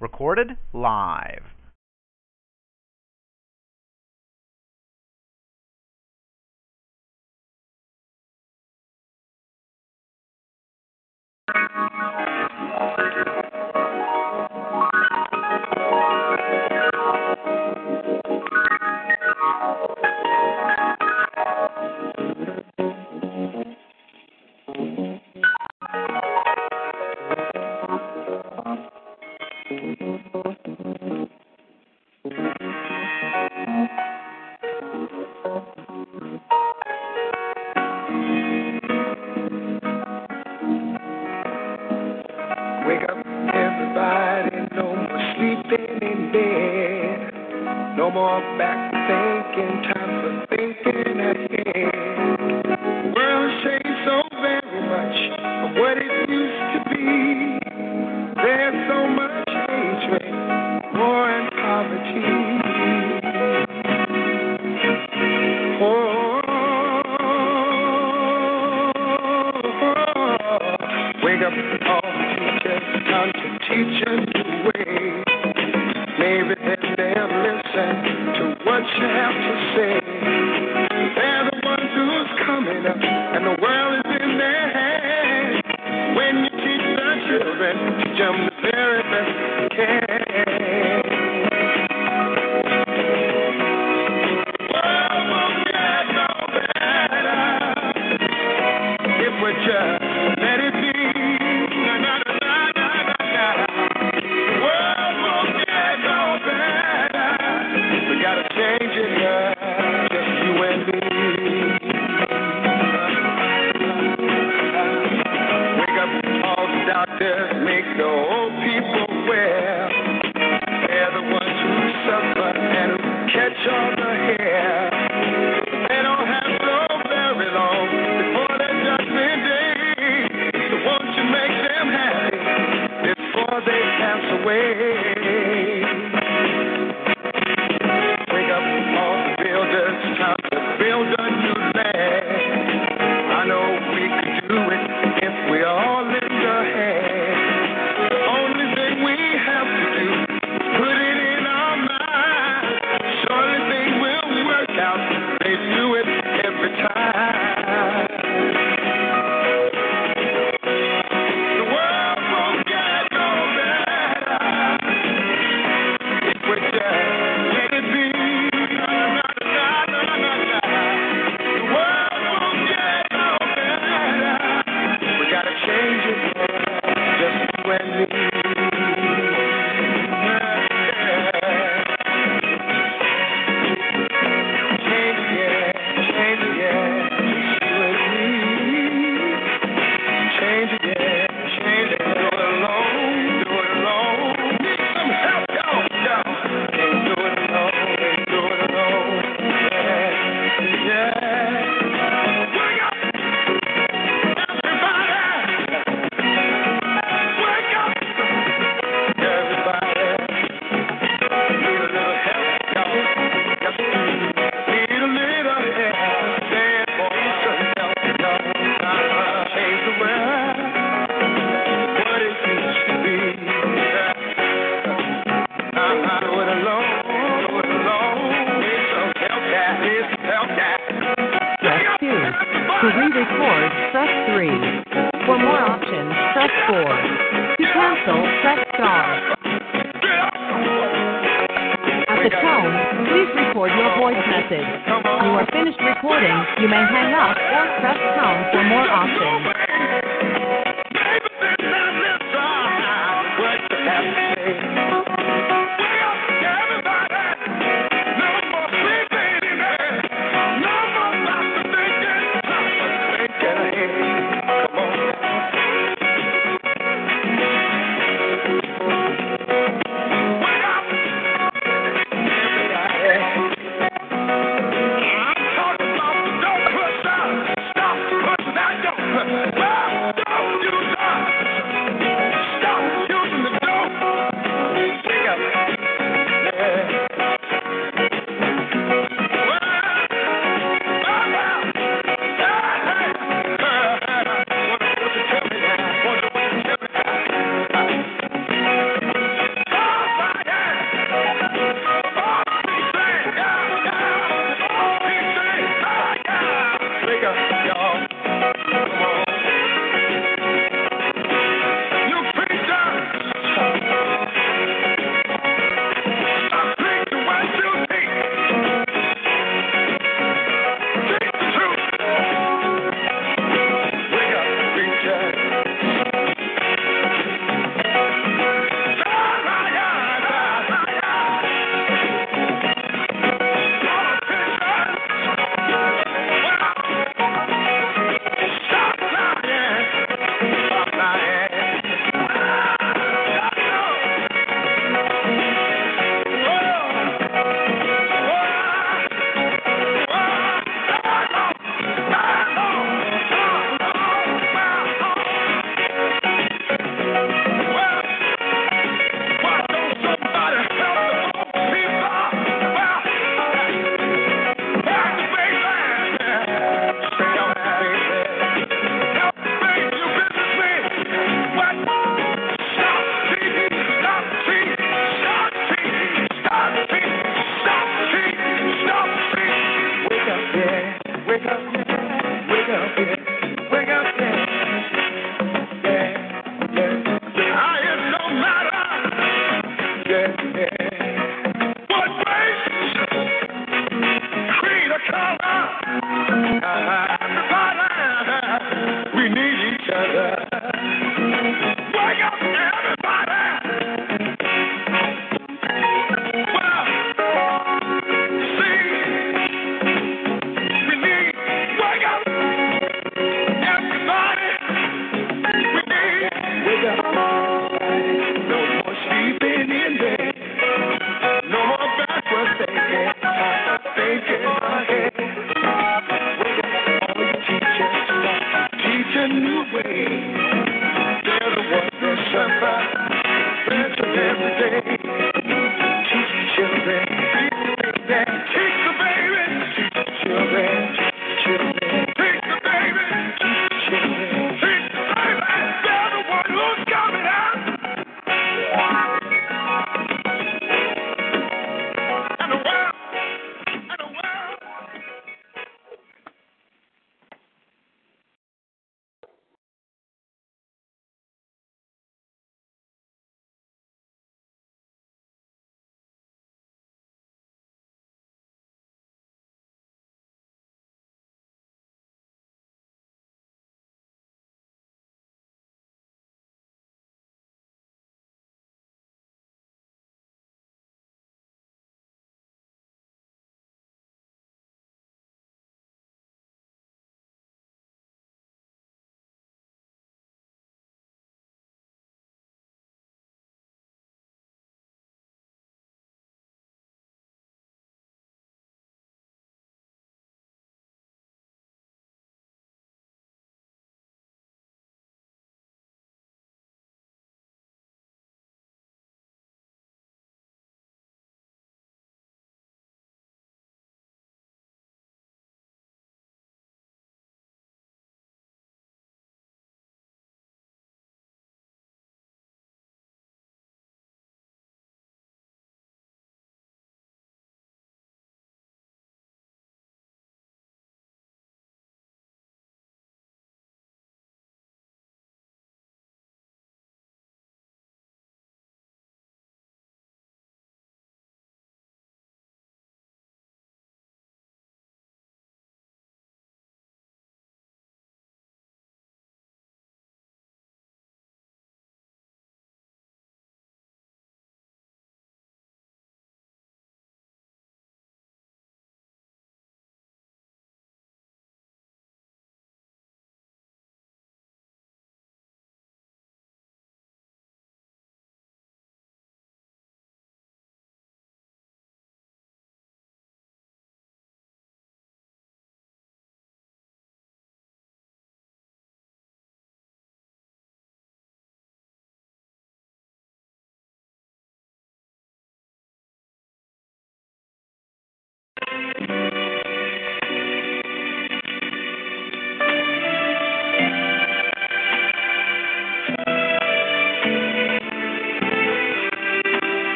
Recorded live. been in bed. No more back thinking, time for thinking ahead. World changed so very much. To cancel, press star. At the tone, please record your voice message. When you are finished recording, you may hang up or press pound for more options.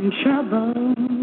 In trouble.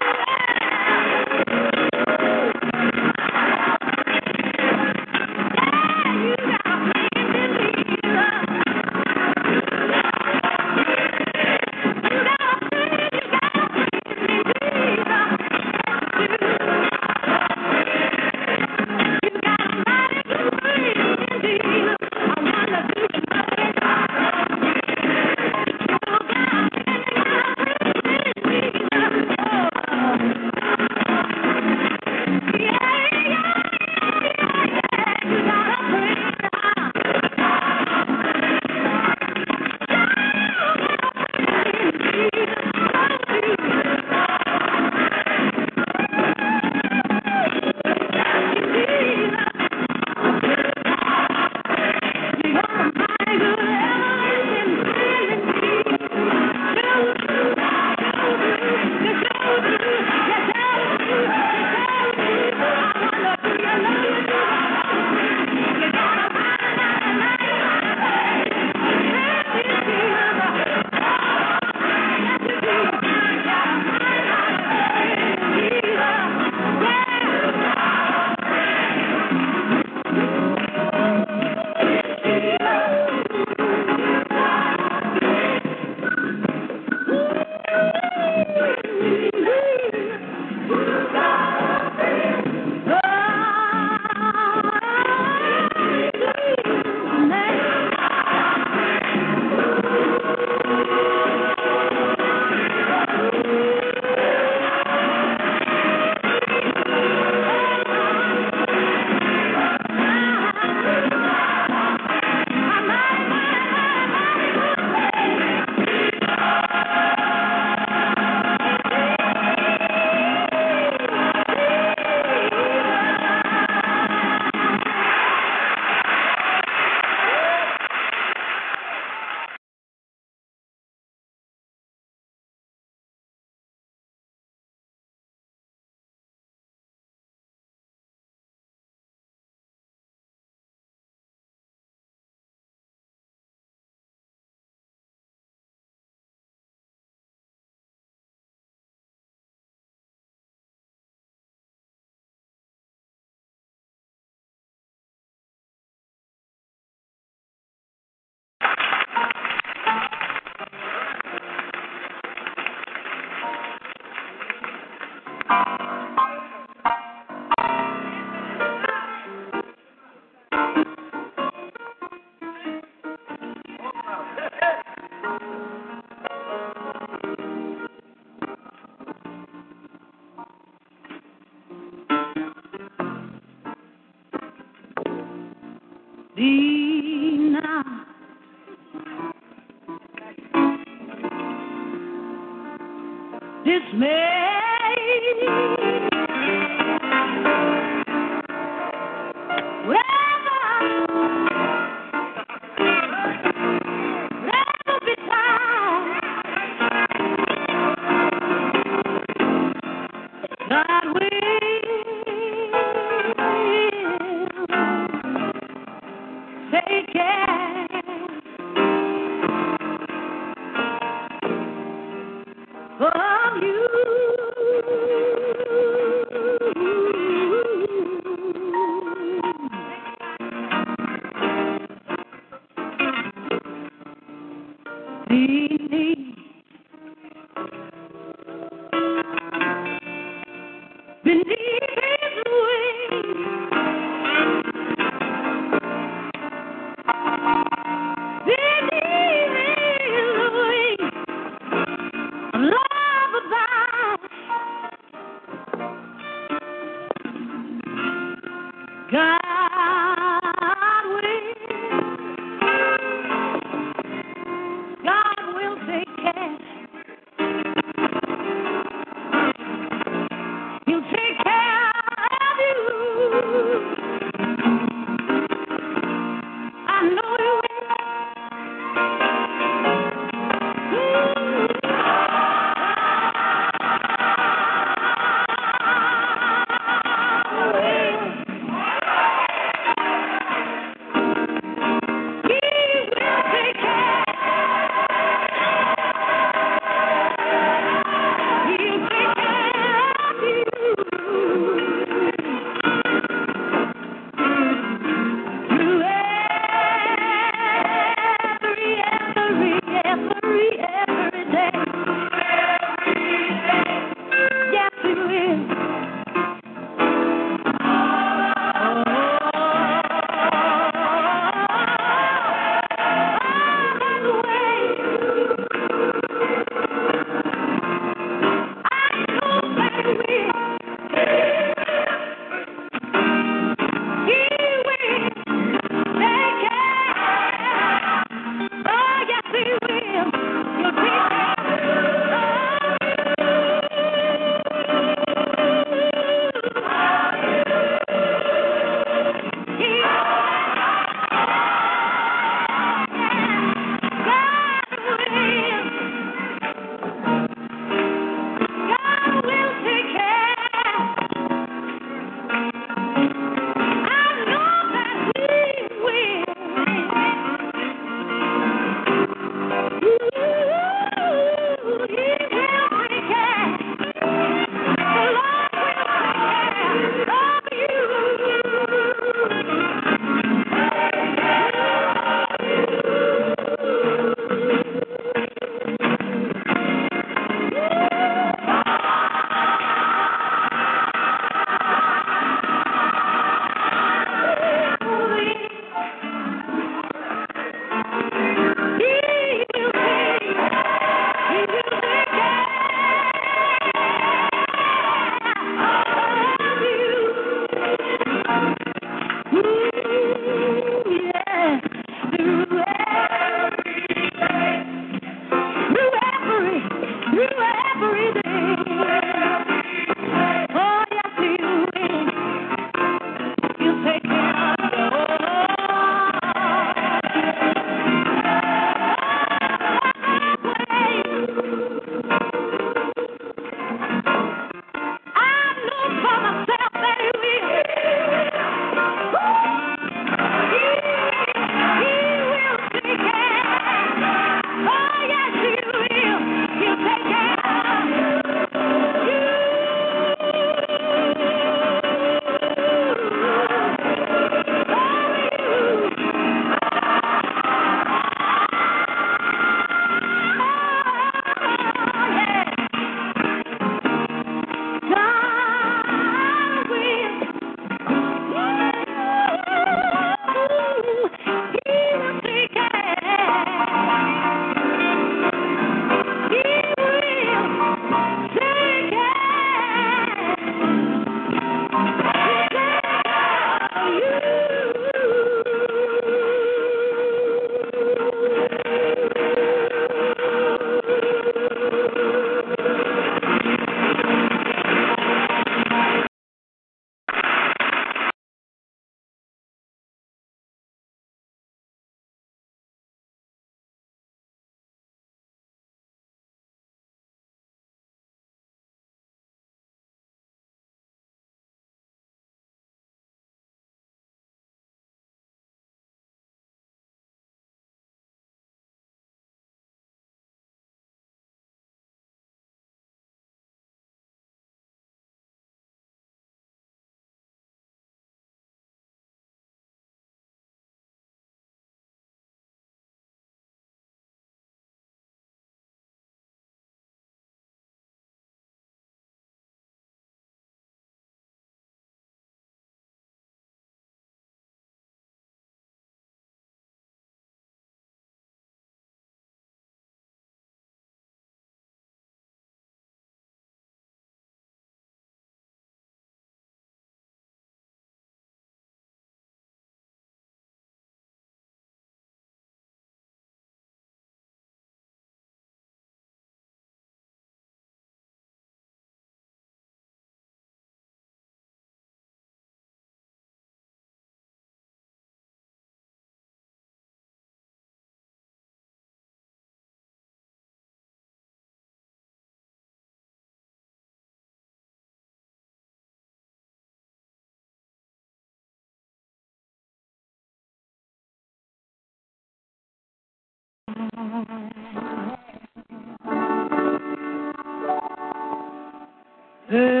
Oh,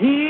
He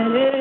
Hallelujah.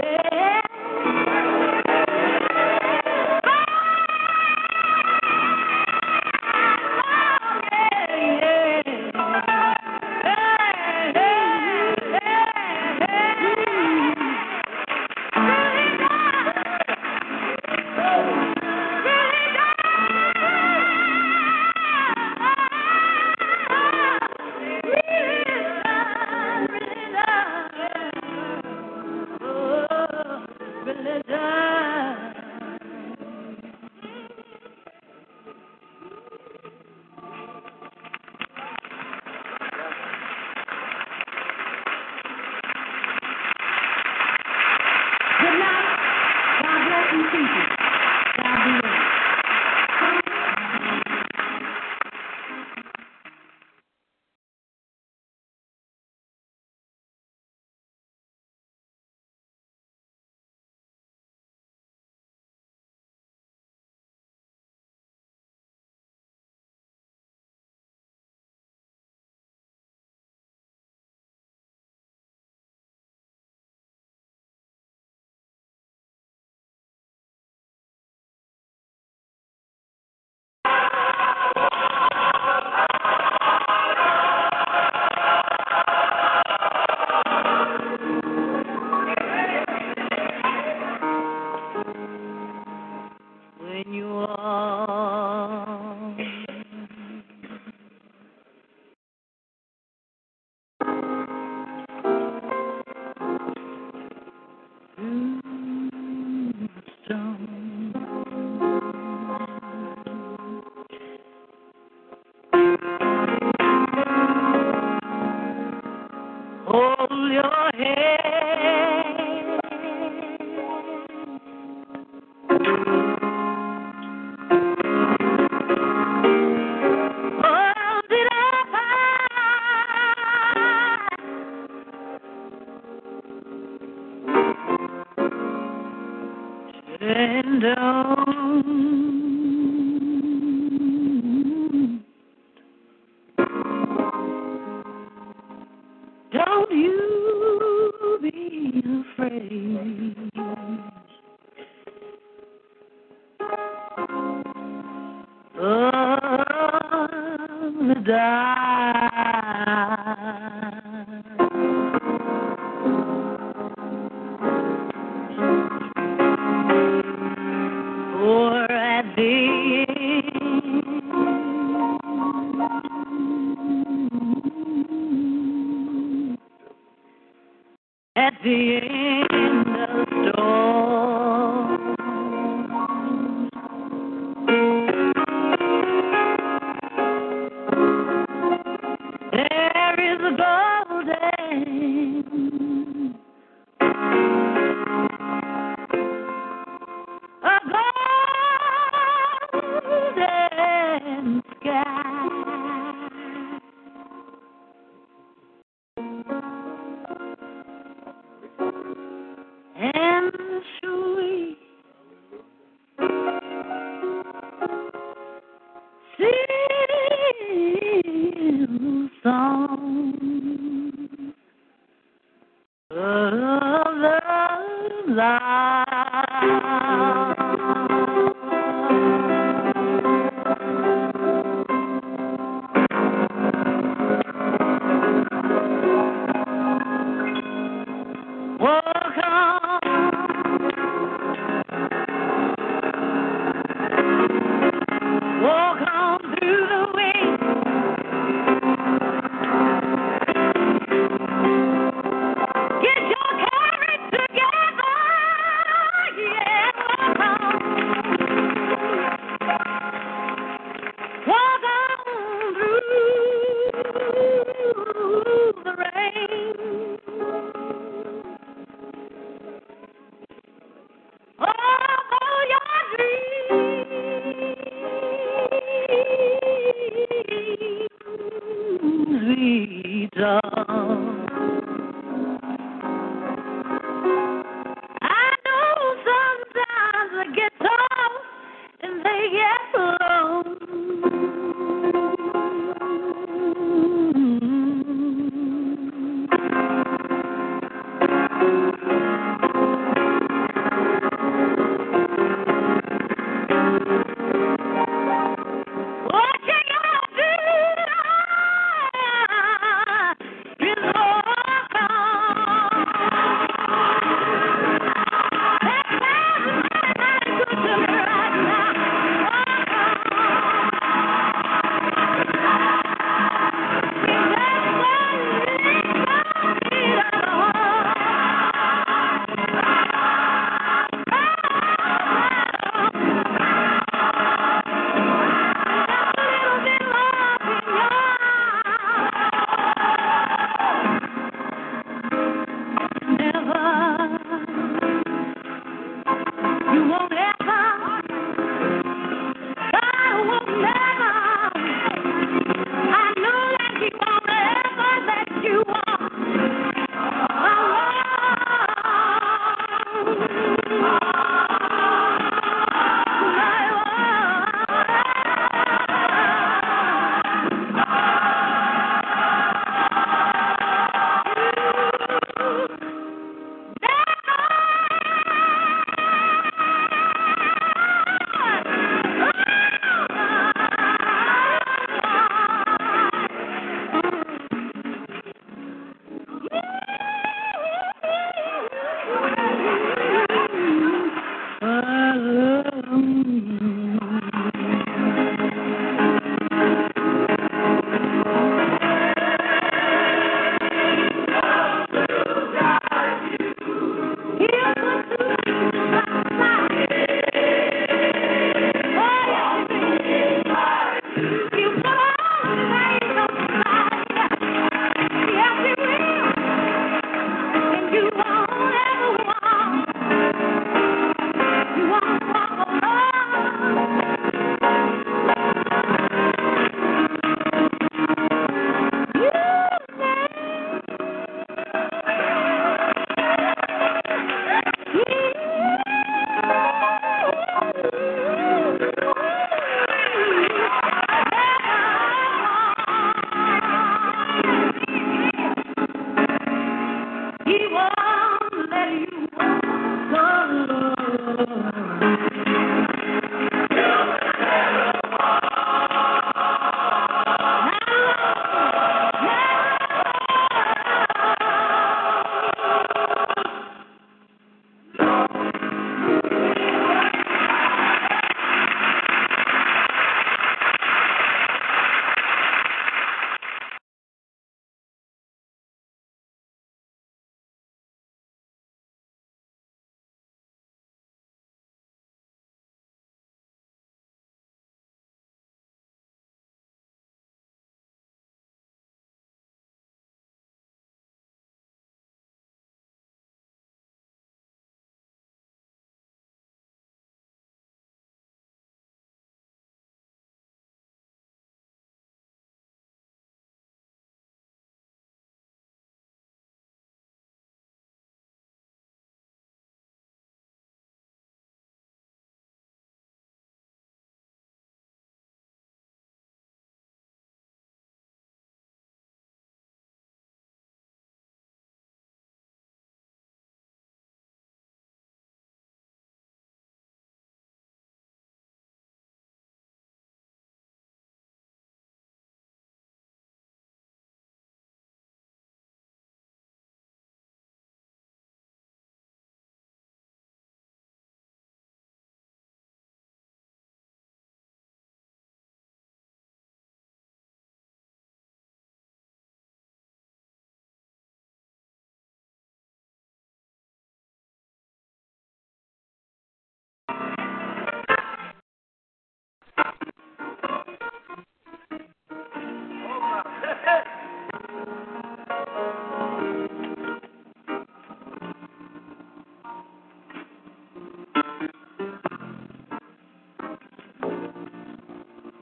Walk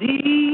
thee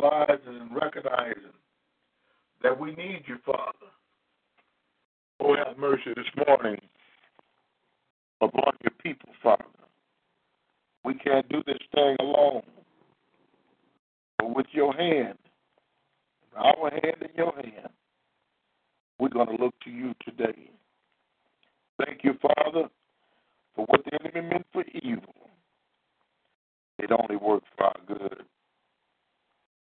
realizing and recognizing that we need you, Father. Oh, have mercy this morning upon your people, Father. We can't do this thing alone. But with your hand, our hand in your hand, we're going to look to you today. Thank you, Father, for what the enemy meant for evil. It only worked for our good.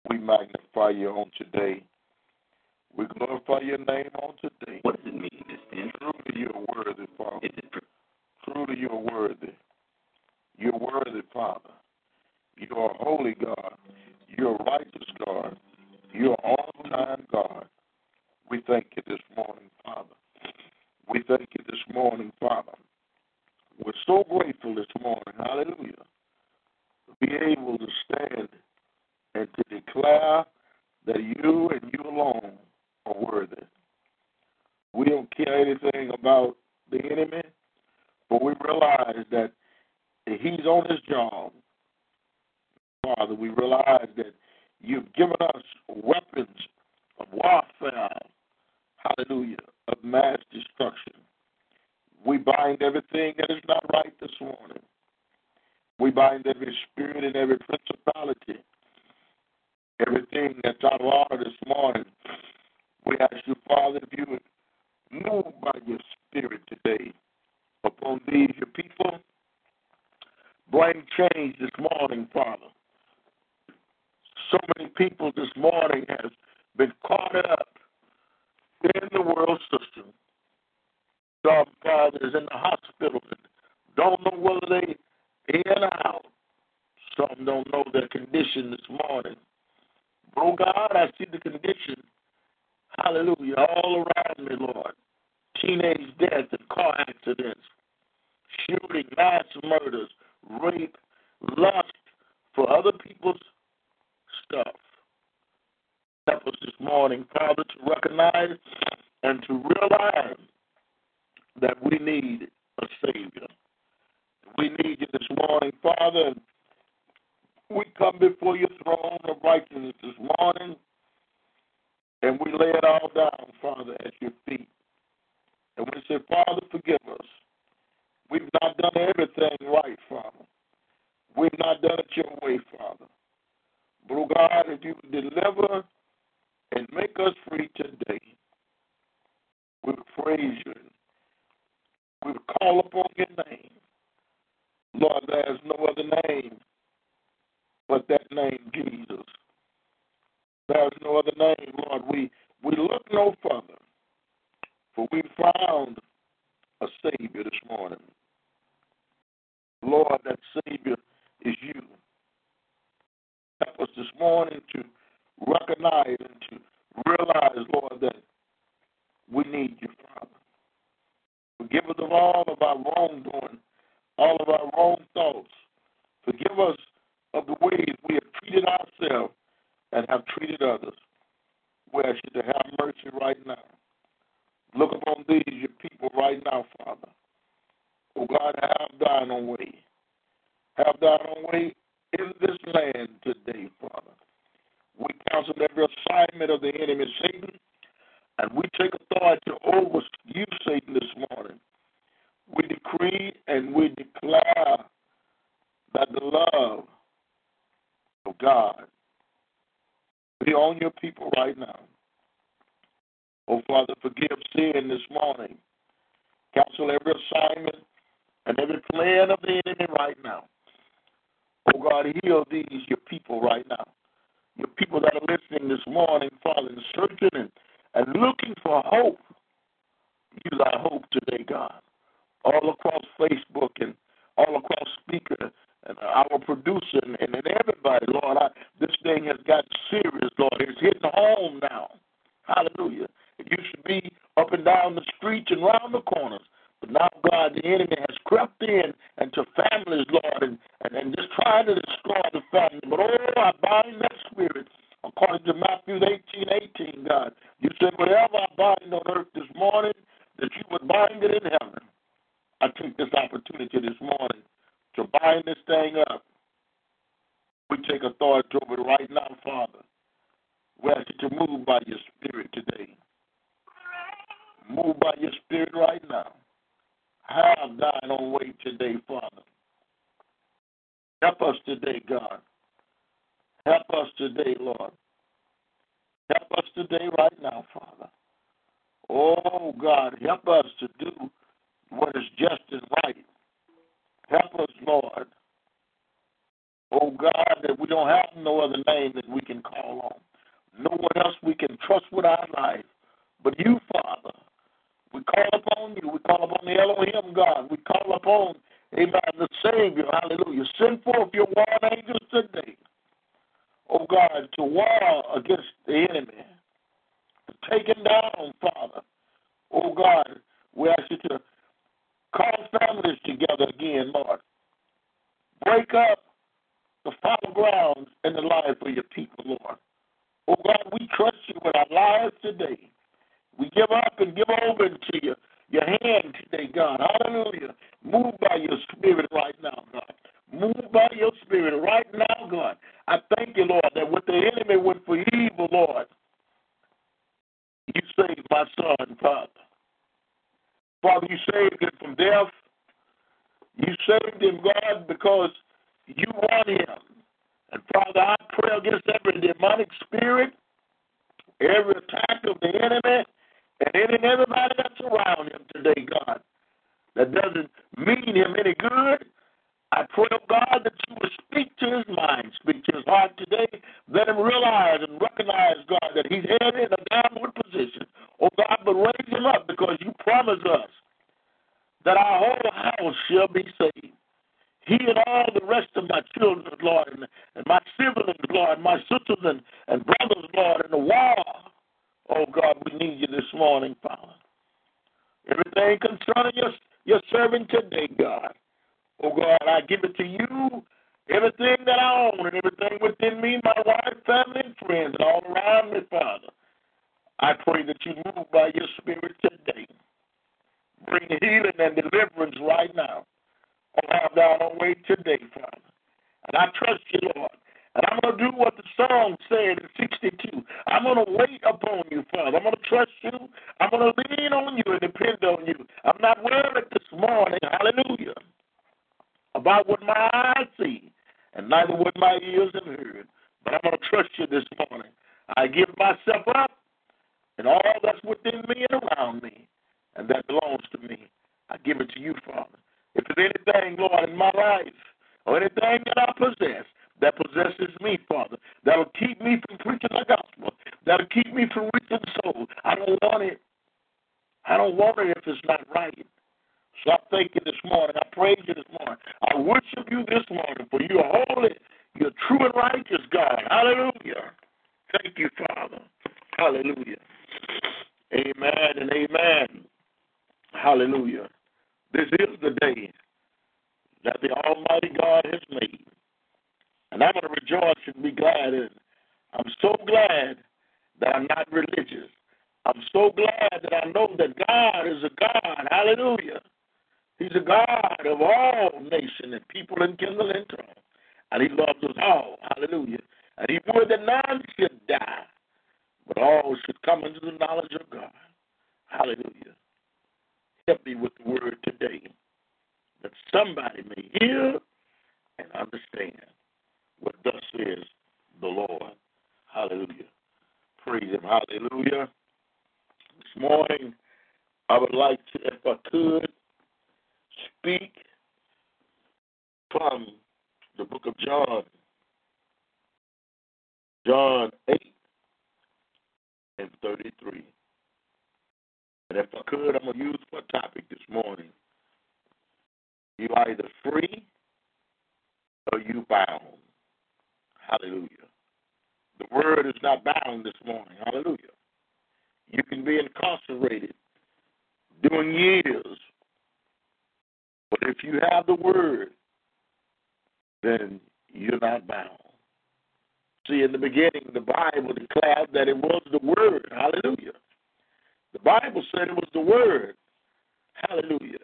We magnify you on today. We glorify your name on today. What does it mean to stand? Truly, you're worthy, Father. Is it Truly, you're worthy. You're worthy, Father. You are holy God. You're righteous God. You're on time God. We thank you this morning, Father. We thank you this morning, Father. We're so grateful this morning, hallelujah, to be able to stand and to declare that you and you alone are worthy. We don't care anything about the enemy, but we realize that he's on his job. Father, we realize that you've given us weapons of warfare, hallelujah, of mass destruction. We bind everything that is not right this morning. We bind every spirit and every principality, everything that's of order this morning. We ask you, Father, if you would move by your spirit today upon these, your people. Bring change this morning, Father. So many people this morning has been caught up in the world system. Some fathers in the hospital and don't know whether they in or out. Some don't know their condition this morning. Oh God, I see the condition. Hallelujah. All around me, Lord. Teenage deaths and car accidents, shooting, mass murders, rape, lust for other people's stuff. Help us this morning, Father, to recognize and to realize that we need a Savior. We need you this morning, Father. and We come before your throne of righteousness this morning, and we lay it all down, Father, at your feet. And we say, Father, forgive us. We've not done everything right, Father. We've not done it your way, Father. But, oh God, if you deliver and make us free today, we praise you. We call upon your name. Lord, there's no other name but that name, Jesus. There's no other name, Lord. We, we look no further, for we found a Savior this morning. Lord, that Savior is you. Help us this morning to recognize and to realize, Lord, that we need you, Father. Forgive us of all of our wrongdoing, all of our wrong thoughts. Forgive us of the ways we have treated ourselves and have treated others. We ask you to have mercy right now. Look upon these, your people, right now, Father. Oh God, have thine own way. Have thine own way in this land today, Father. We cancel every assignment of the enemy, Satan, and we take authority over you, Satan, this morning. We decree and we declare that the love of God be on your people right now. Oh, Father, forgive sin this morning. Cancel every assignment and every plan of the enemy right now. Oh God, heal these, your people right now. Your people that are listening this morning, Father, searching and, and looking for hope. Use our hope today, God. All across Facebook and all across Spreaker and our producer and, and everybody, Lord. I, this thing has got serious, Lord. It's hitting home now. Hallelujah. It used to be up and down the streets and round the corners. But now, God, the enemy has crept in into families, Lord, and, and, and just trying to destroy the family. But oh, I bind that spirit. According to Matthew 18, 18, God, you said, whatever I bind on earth this morning, that you would bind it in heaven. I take this opportunity this morning to bind this thing up. We take authority over it right now, Father. We ask you to move by your spirit today. Move by your spirit right now. Have thine own way today, Father. Help us today, God. Help us today, Lord. Help us today, right now, Father. Oh, God, help us to do what is just and right. Help us, Lord. Oh, God, that we don't have no other name that we can call on. No one else we can trust with our life but you, Father. We call upon you. We call upon the Elohim God. We call upon, amen, the Savior. Hallelujah. Send forth your warring angels today. Oh God, to war against the enemy. To take him down, Father. Oh God, we ask you to call families together again, Lord. Break up the fallow ground in the life of your people, Lord. Oh God, we trust you with our lives today. We give up and give over to you. Your hand today, God. Hallelujah. Move by your spirit right now, God. Move by your spirit right now, God. I thank you, Lord, that what the enemy went for evil, Lord, you saved my son, Father. Father, you saved him from death. You saved him, God, because you want him. And Father, I pray against every demonic spirit, every attack of the enemy, and any and everybody that's around him today, God, that doesn't mean him any good. I pray, oh God, that you will speak to his mind, speak to his heart today. Let him realize and recognize, God, that he's headed in a downward position. Oh God, but raise him up because you promised us that our whole house shall be saved. He and all the rest of my children, Lord, and, and my siblings, Lord, my sisters and, and brothers, Lord, in the war. Oh God, we need you this morning, Father. Everything concerning your, your servant today, God. Oh God, I give it to you. Everything that I own and everything within me, my wife, family, and friends, and all around me, Father. I pray that you move by your spirit today. Bring healing and deliverance right now. Oh, have thou way today, Father. And I trust you, Lord. And I'm going to do what the song said in 62. I'm going to wait upon you, Father. I'm going to trust you. I'm going to lean on you and depend on you. I'm not worried this morning, hallelujah, about what my eyes see and neither what my ears have heard. But I'm going to trust you this morning. I give myself up and all that's within me and around me, and that belongs to me. I give it to you, Father. If there's anything, Lord, in my life or anything that I possess that possesses me, Father, that'll keep me from preaching the gospel, that'll keep me from reaching souls, I don't want it. I don't want it if it's not right. So I thank you this morning. I praise you this morning. I worship you this morning, for you are holy, you're true and righteous, God. Hallelujah. Thank you, Father. Hallelujah. Amen and amen. Hallelujah. This is the day that the Almighty God has made. And I'm going to rejoice and be glad in. I'm so glad that I'm not religious. I'm so glad that I know that God is a God. Hallelujah. He's a God of all nations and people and kindle and tongue. And he loves us all. Hallelujah. And he would that none should die, but all should come into the knowledge of God. Hallelujah. Help me with the word today that somebody may hear and understand what thus says the Lord. Hallelujah. Praise him. Hallelujah. This morning, I would like to, if I could, speak from the book of John, John 8 and 33. And if I could, I'm going to use for topic this morning. You either free or you bound. Hallelujah. The word is not bound this morning. Hallelujah. You can be incarcerated doing years. But if you have the word, then you're not bound. See, in the beginning, the Bible declared that it was the Word. Hallelujah. The Bible said it was the Word. Hallelujah.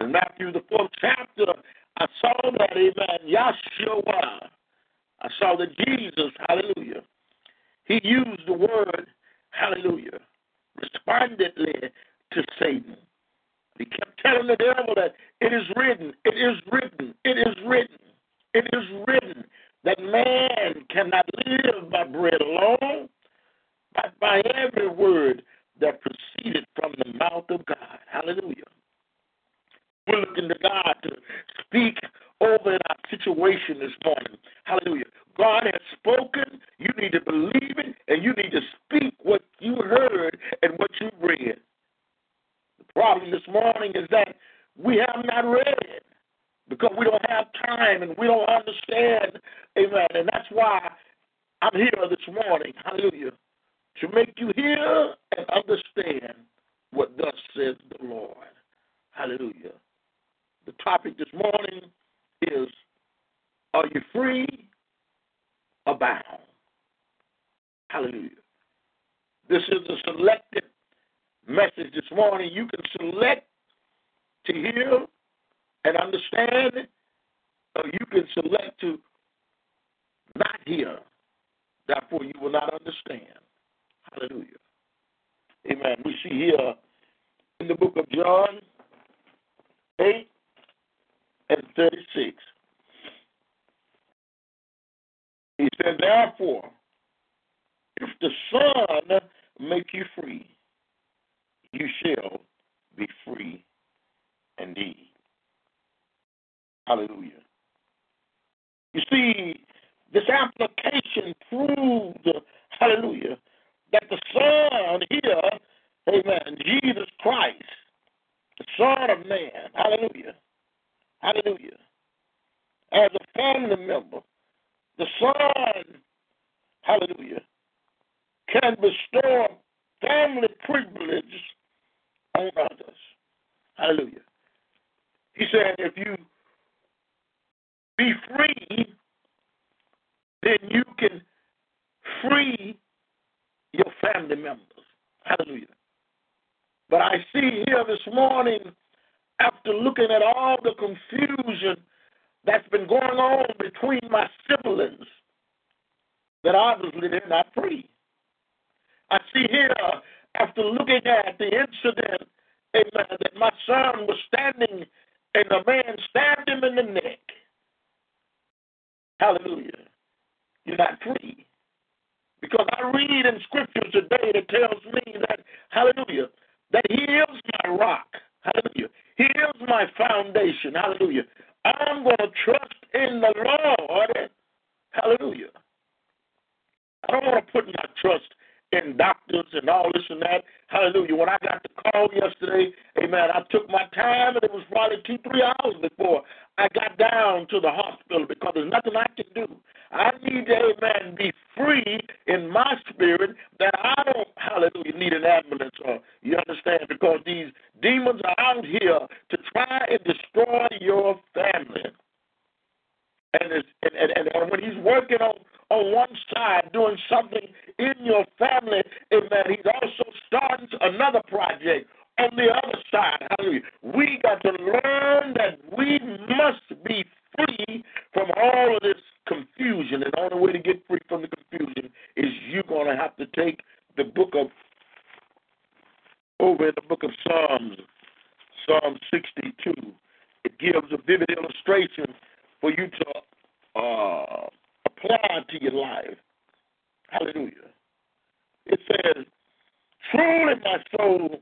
In Matthew, the fourth chapter, I saw that, amen, Yahshua. I saw that Jesus, hallelujah, he used the word, hallelujah, respondently to Satan. He kept telling the devil that it is written, it is written, it is written, it is written that man cannot live by bread alone, but by every word that proceeded from the mouth of God. Hallelujah. We're looking to God to speak over in our situation this morning. Hallelujah. God has spoken. You need to believe it, and you need to speak what you heard and what you read. Problem this morning is that we have not read it because we don't have time and we don't understand. Amen. And that's why I'm here this morning. Hallelujah. To make you hear and understand what thus says the Lord. Hallelujah. The topic this morning is Are you free or bound? Hallelujah. This is a selected message this morning. You can select to hear and understand, or you can select to not hear. Therefore, you will not understand. Hallelujah. Amen. We see here in the book of John 8 and 36. He said, Therefore, if the Son make you free, you shall be free indeed. Hallelujah. You see, this application proved, hallelujah, that the Son here, amen, Jesus Christ, the Son of Man, hallelujah, hallelujah, as a family member, the Son, hallelujah, can bestow family privilege on others. Hallelujah. He said, if you be free, then you can free your family members. Hallelujah. But I see here this morning, after looking at all the confusion that's been going on between my siblings, that obviously they're not free. I see here, after looking at the incident, amen, that my son was standing and the man stabbed him in the neck. Hallelujah. You're not free. Because I read in scriptures today that tells me that, hallelujah, that he is my rock. Hallelujah. He is my foundation. Hallelujah. I'm going to trust in the Lord. Hallelujah. I don't want to put my trust in doctors and all this and that. Hallelujah. When I got the call yesterday, amen, I took my time and it was probably two, three hours before I got down to the hospital because there's nothing I can do. I need to, amen, be free in my spirit that I don't, hallelujah, need an ambulance or you understand because these demons are out here to try and destroy your family. And, and, and, and when he's working on on one side doing something in your family, amen, he's also starting another project on the other side. Hallelujah. We got to learn that we must be free from all of this confusion. And the only way to get free from the confusion is you're going to have to take the book of, over the book of Psalms, Psalm 62. It gives a vivid illustration for you to uh, apply to your life. Hallelujah. It says, Truly my soul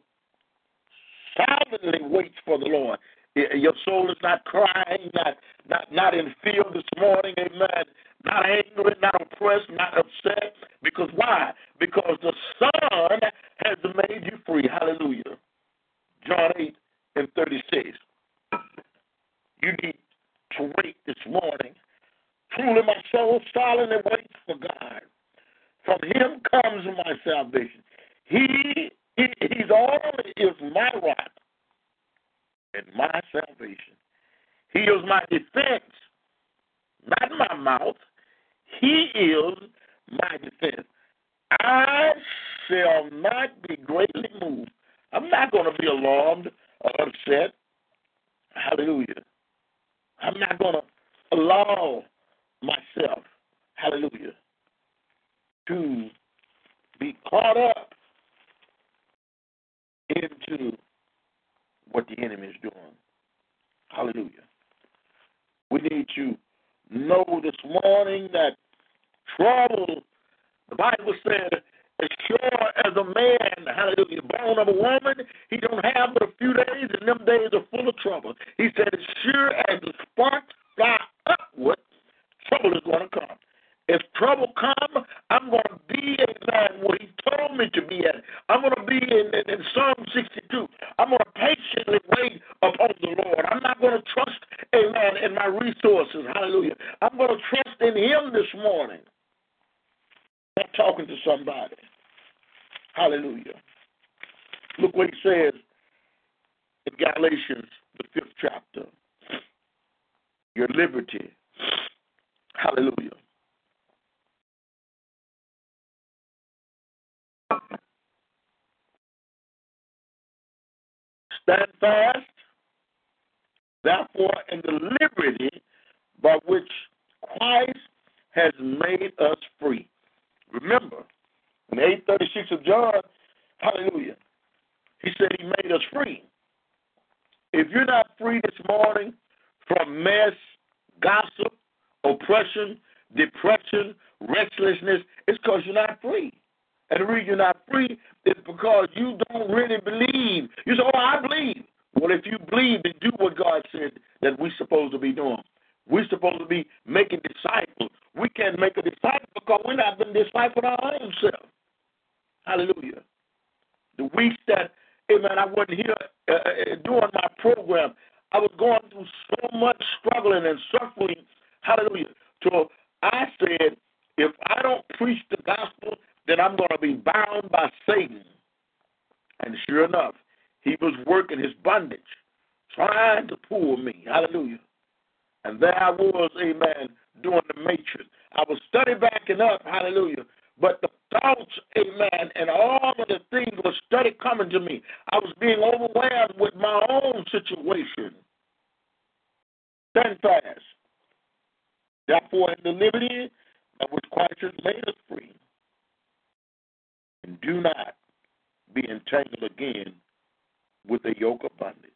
silently waits for the Lord. Your soul is not crying, not not, not in fear this morning, amen. Not angry, not oppressed, not upset. Because why? Because the Son has made you free. Hallelujah. John 8 and 36. You need to wait this morning. Truly, my soul silently waits for God. From Him comes my salvation. He, he He's always is my rock and my salvation. He is my defense, not my mouth. He is my defense. I shall not be greatly moved. I'm not going to be alarmed or upset. Hallelujah. I'm not going to allow myself, hallelujah, to be caught up into what the enemy is doing. Hallelujah. We need to know this morning that trouble, the Bible said, as sure as a man, hallelujah, born of a woman, he don't have but a few days, and them days are full of trouble. He said, as sure as the sparks fly upward, trouble is going to come. If trouble come, I'm going to be a man where he told me to be at. I'm going to be in, in, in Psalm 62. I'm going to patiently wait upon the Lord. I'm not going to trust, amen, in my resources. Hallelujah. I'm going to trust in him this morning. I'm talking to somebody. Hallelujah. Look what he says in Galatians, the fifth chapter. Your liberty. Hallelujah. Stand fast, therefore, in the liberty by which Christ has made us free. Remember, in 836 of John, hallelujah, he said he made us free. If you're not free this morning from mess, gossip, oppression, depression, restlessness, it's because you're not free. And the reason you're not free is because you don't really believe. You say, Oh, I believe. Well, if you believe, then do what God said that we're supposed to be doing. We're supposed to be making disciples. We can't make a disciple because we're not been discipled our own self. Hallelujah. The weeks that, amen, I wasn't here uh, uh, doing my program, I was going through so much struggling and suffering. Hallelujah. So I said, if I don't preach the gospel, then I'm going to be bound by Satan. And sure enough, he was working his bondage, trying to pull me. Hallelujah. And there I was, amen, doing the matrix. I was study backing up, hallelujah. But the thoughts, amen, and all of the things were study coming to me. I was being overwhelmed with my own situation. Stand fast. Therefore, in the liberty of which Christ has made us free, and do not be entangled again with the yoke of bondage.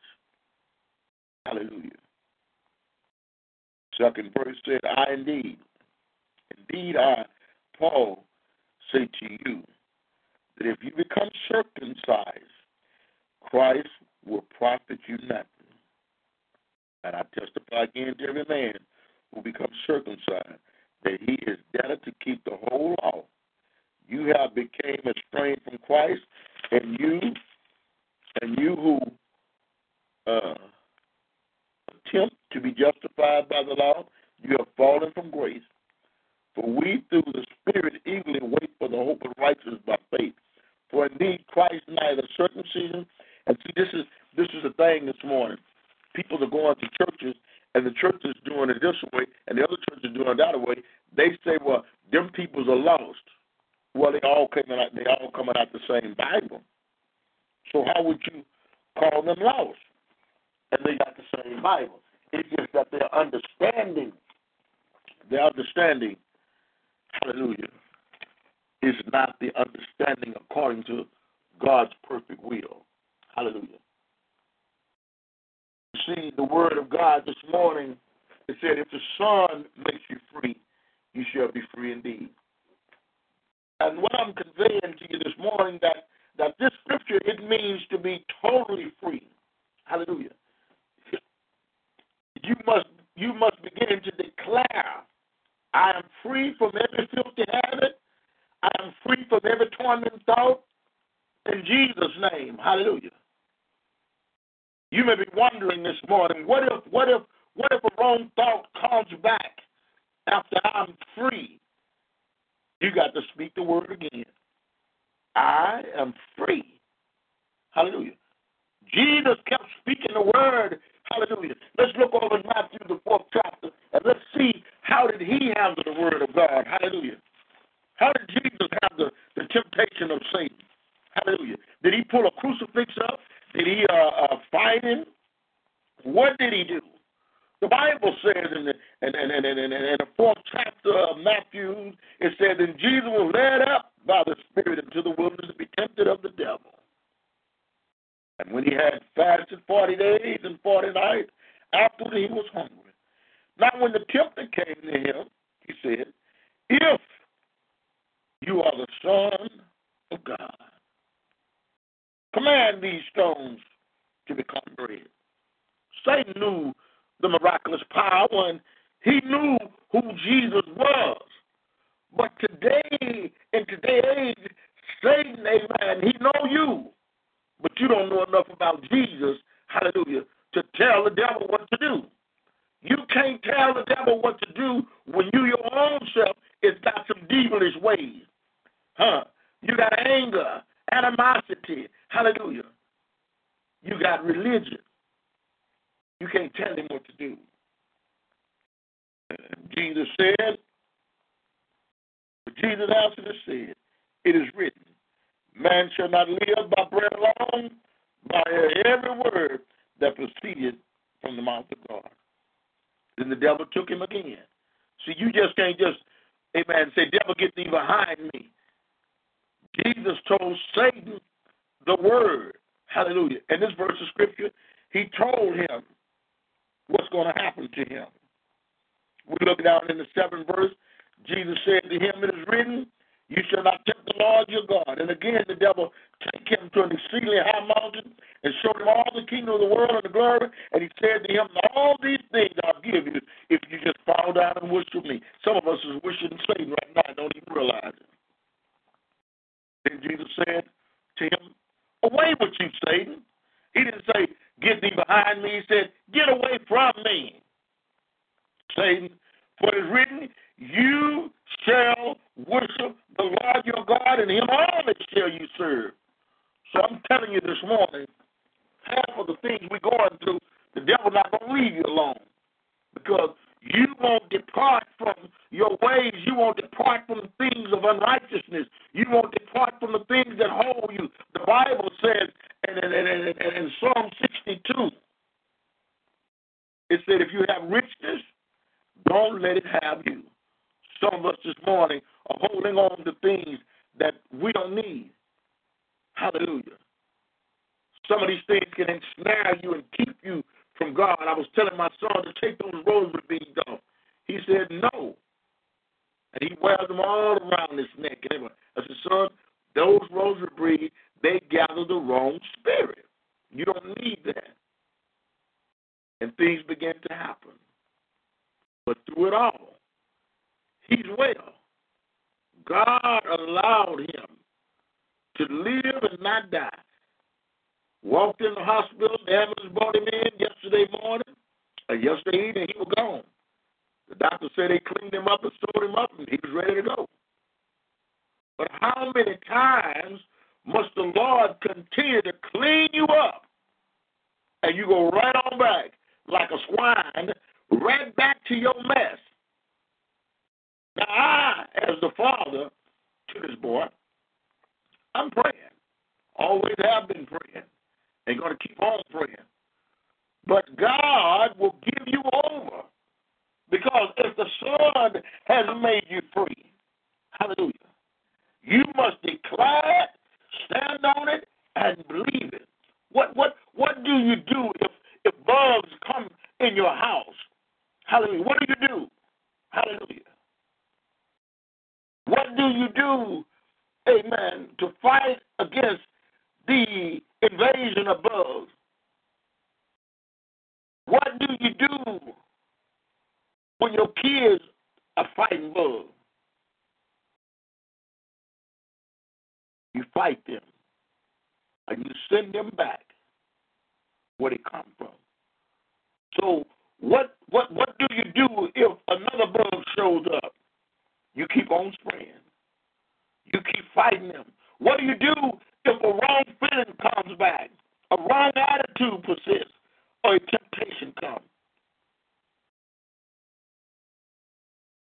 Hallelujah. Second verse said, I indeed, indeed I, Paul, say to you that if you become circumcised, Christ will profit you nothing. And I testify again to every man who becomes circumcised that he is debtor to keep the whole law. You have became estranged from Christ, and you and you who uh, attempt to be justified by the law, you have fallen from grace. For we through the Spirit eagerly wait for the hope of righteousness by faith. For indeed Christ neither circumcision and see this is this is the thing this morning. People are going to churches and the church is doing it this way and the other church is doing it that way. They say, Well, them peoples are lost. Well, they all coming out. They all coming out the same Bible. So how would you call them lost? And they got the same Bible. It's just that their understanding, their understanding, hallelujah, is not the understanding according to God's perfect will. Hallelujah see the word of God this morning. It said, If the Son makes you free, you shall be free indeed. And what I'm conveying to you this morning that that this scripture it means to be totally free. Hallelujah. You must you must begin to declare, I am free from every filthy habit. I am free from every tormenting thought. In Jesus' name, hallelujah. You may be wondering this morning, what if what if what if a wrong thought comes back after I'm free? You got to speak the word again. I am free. Hallelujah. Jesus kept speaking the word. Hallelujah. Let's look over Matthew the fourth chapter and let's see how did he handle the word of God. Hallelujah. How did Jesus have the, the temptation of Satan? Hallelujah. Did he pull a crucifix up? Did he uh, uh, fight him? What did he do? The Bible says in the in, in, in, in, in the fourth chapter of Matthew, it says, And Jesus was led up by the Spirit into the wilderness to be tempted of the devil. And when he had fasted 40 days and 40 nights, afterward he was hungry. Now, when the tempter came to him, he said, If you are the Son of God, command these stones to become bread. Satan knew the miraculous power and he knew who Jesus was. But today, in today's age, Satan, amen, he know you, but you don't know enough about Jesus, hallelujah, to tell the devil what to do. You can't tell the devil what to do when you your own self is got some devilish ways. Huh? You got anger, animosity, hallelujah. You got religion. You can't tell him what to do. Jesus said, Jesus answered and said, It is written, Man shall not live by bread alone, by every word that proceeded from the mouth of God. Then the devil took him again. See, you just can't just, amen, say, Devil, get thee behind me. Jesus told Satan the word. Hallelujah. In this verse of scripture, he told him what's going to happen to him. We look down in the seventh verse. Jesus said to him, It is written, You shall not tempt the Lord your God. And again, the devil take him to an exceedingly high mountain and showed him all the kingdom of the world and the glory. And he said to him, All these things I'll give you if you just fall down and worship me. Some of us is worshiping Satan right now and don't even realize it. Then Jesus said to him, Away with you, Satan. He didn't say, Get thee behind me. He said, Get away from me. Satan, for it is written, You shall worship the Lord your God, and him only shall you serve. So I'm telling you this morning, half of the things we're going through, the devil not going to leave you alone. Because you won't depart from your ways. You won't depart from the things of unrighteousness. You won't depart from the things that hold you. The Bible says in, in, in, in Psalm 62, it said, if you have richness, don't let it have you. Some of us this morning are holding on to things that we don't need. Hallelujah. Some of these things can ensnare you and keep you from God. I was telling my son to take those rosary off. He said no. And he wears them all around his neck. And I said, son, those rosary beads, they gather the wrong spirit. You don't need that. And things began to happen. But through it all, he's well. God allowed him to live and not die. Walked in the hospital, the ambulance brought him in yesterday morning, or yesterday evening, he was gone. The doctor said they cleaned him up and sewed him up, and he was ready to go. But how many times must the Lord continue to clean you up, and you go right on back like a swine, right back to your mess? Now, I, as the father to this boy, I'm praying. Always have been praying and going to keep on praying. But God will give you over. Because if the Son has made you free, hallelujah, you must declare it, stand on it, and believe it. What what what do you do if, if bugs come in your house? Hallelujah. What do you do? Hallelujah. What do you do, amen, to fight against the invasion of bugs. What do you do when your kids are fighting bugs? You fight them. And you send them back where they come from. So what what what do you do if another bug shows up? You keep on spraying. You keep fighting them. What do you do if a wrong feeling comes back, a wrong attitude persists, or a temptation comes?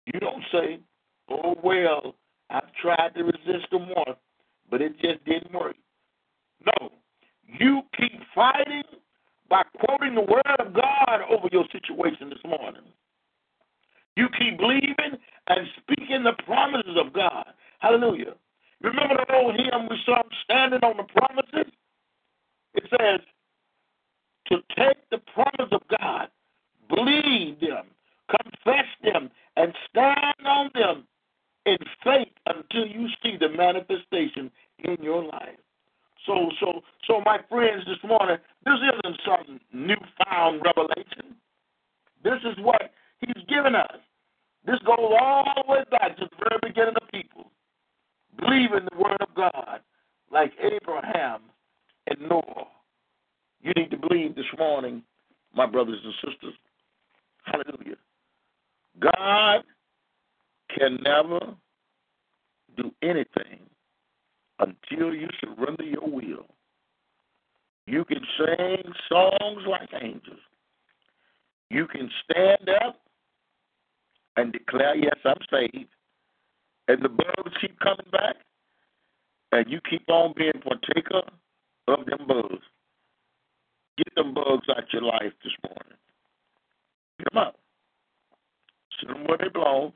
You don't say, "Oh well, I've tried to resist them once, but it just didn't work." No, you keep fighting by quoting the word of God over your situation this morning. You keep believing and speaking the promises of God. Hallelujah. Remember the old hymn we saw standing on the promises? It says, to take the promise of God, believe them, confess them, and stand on them in faith until you see the manifestation in your life. So, so, so, my friends, this morning, this isn't some newfound revelation. This is what He's given us. This goes all the way back to the very beginning of people. Believe in the Word of God, like Abraham and Noah. You need to believe this morning, my brothers and sisters. Hallelujah. God can never do anything until you surrender your will. You can sing songs like angels. You can stand up and declare, Yes, I'm saved. And the bugs keep coming back, and you keep on being partaker of them bugs. Get them bugs out your life this morning. Get them out. Send them where they belong.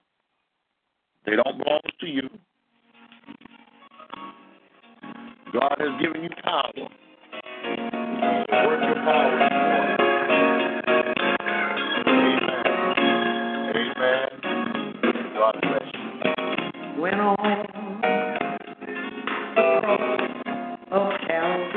They don't belong to you. God has given you power. Work your power. Amen. Amen. God bless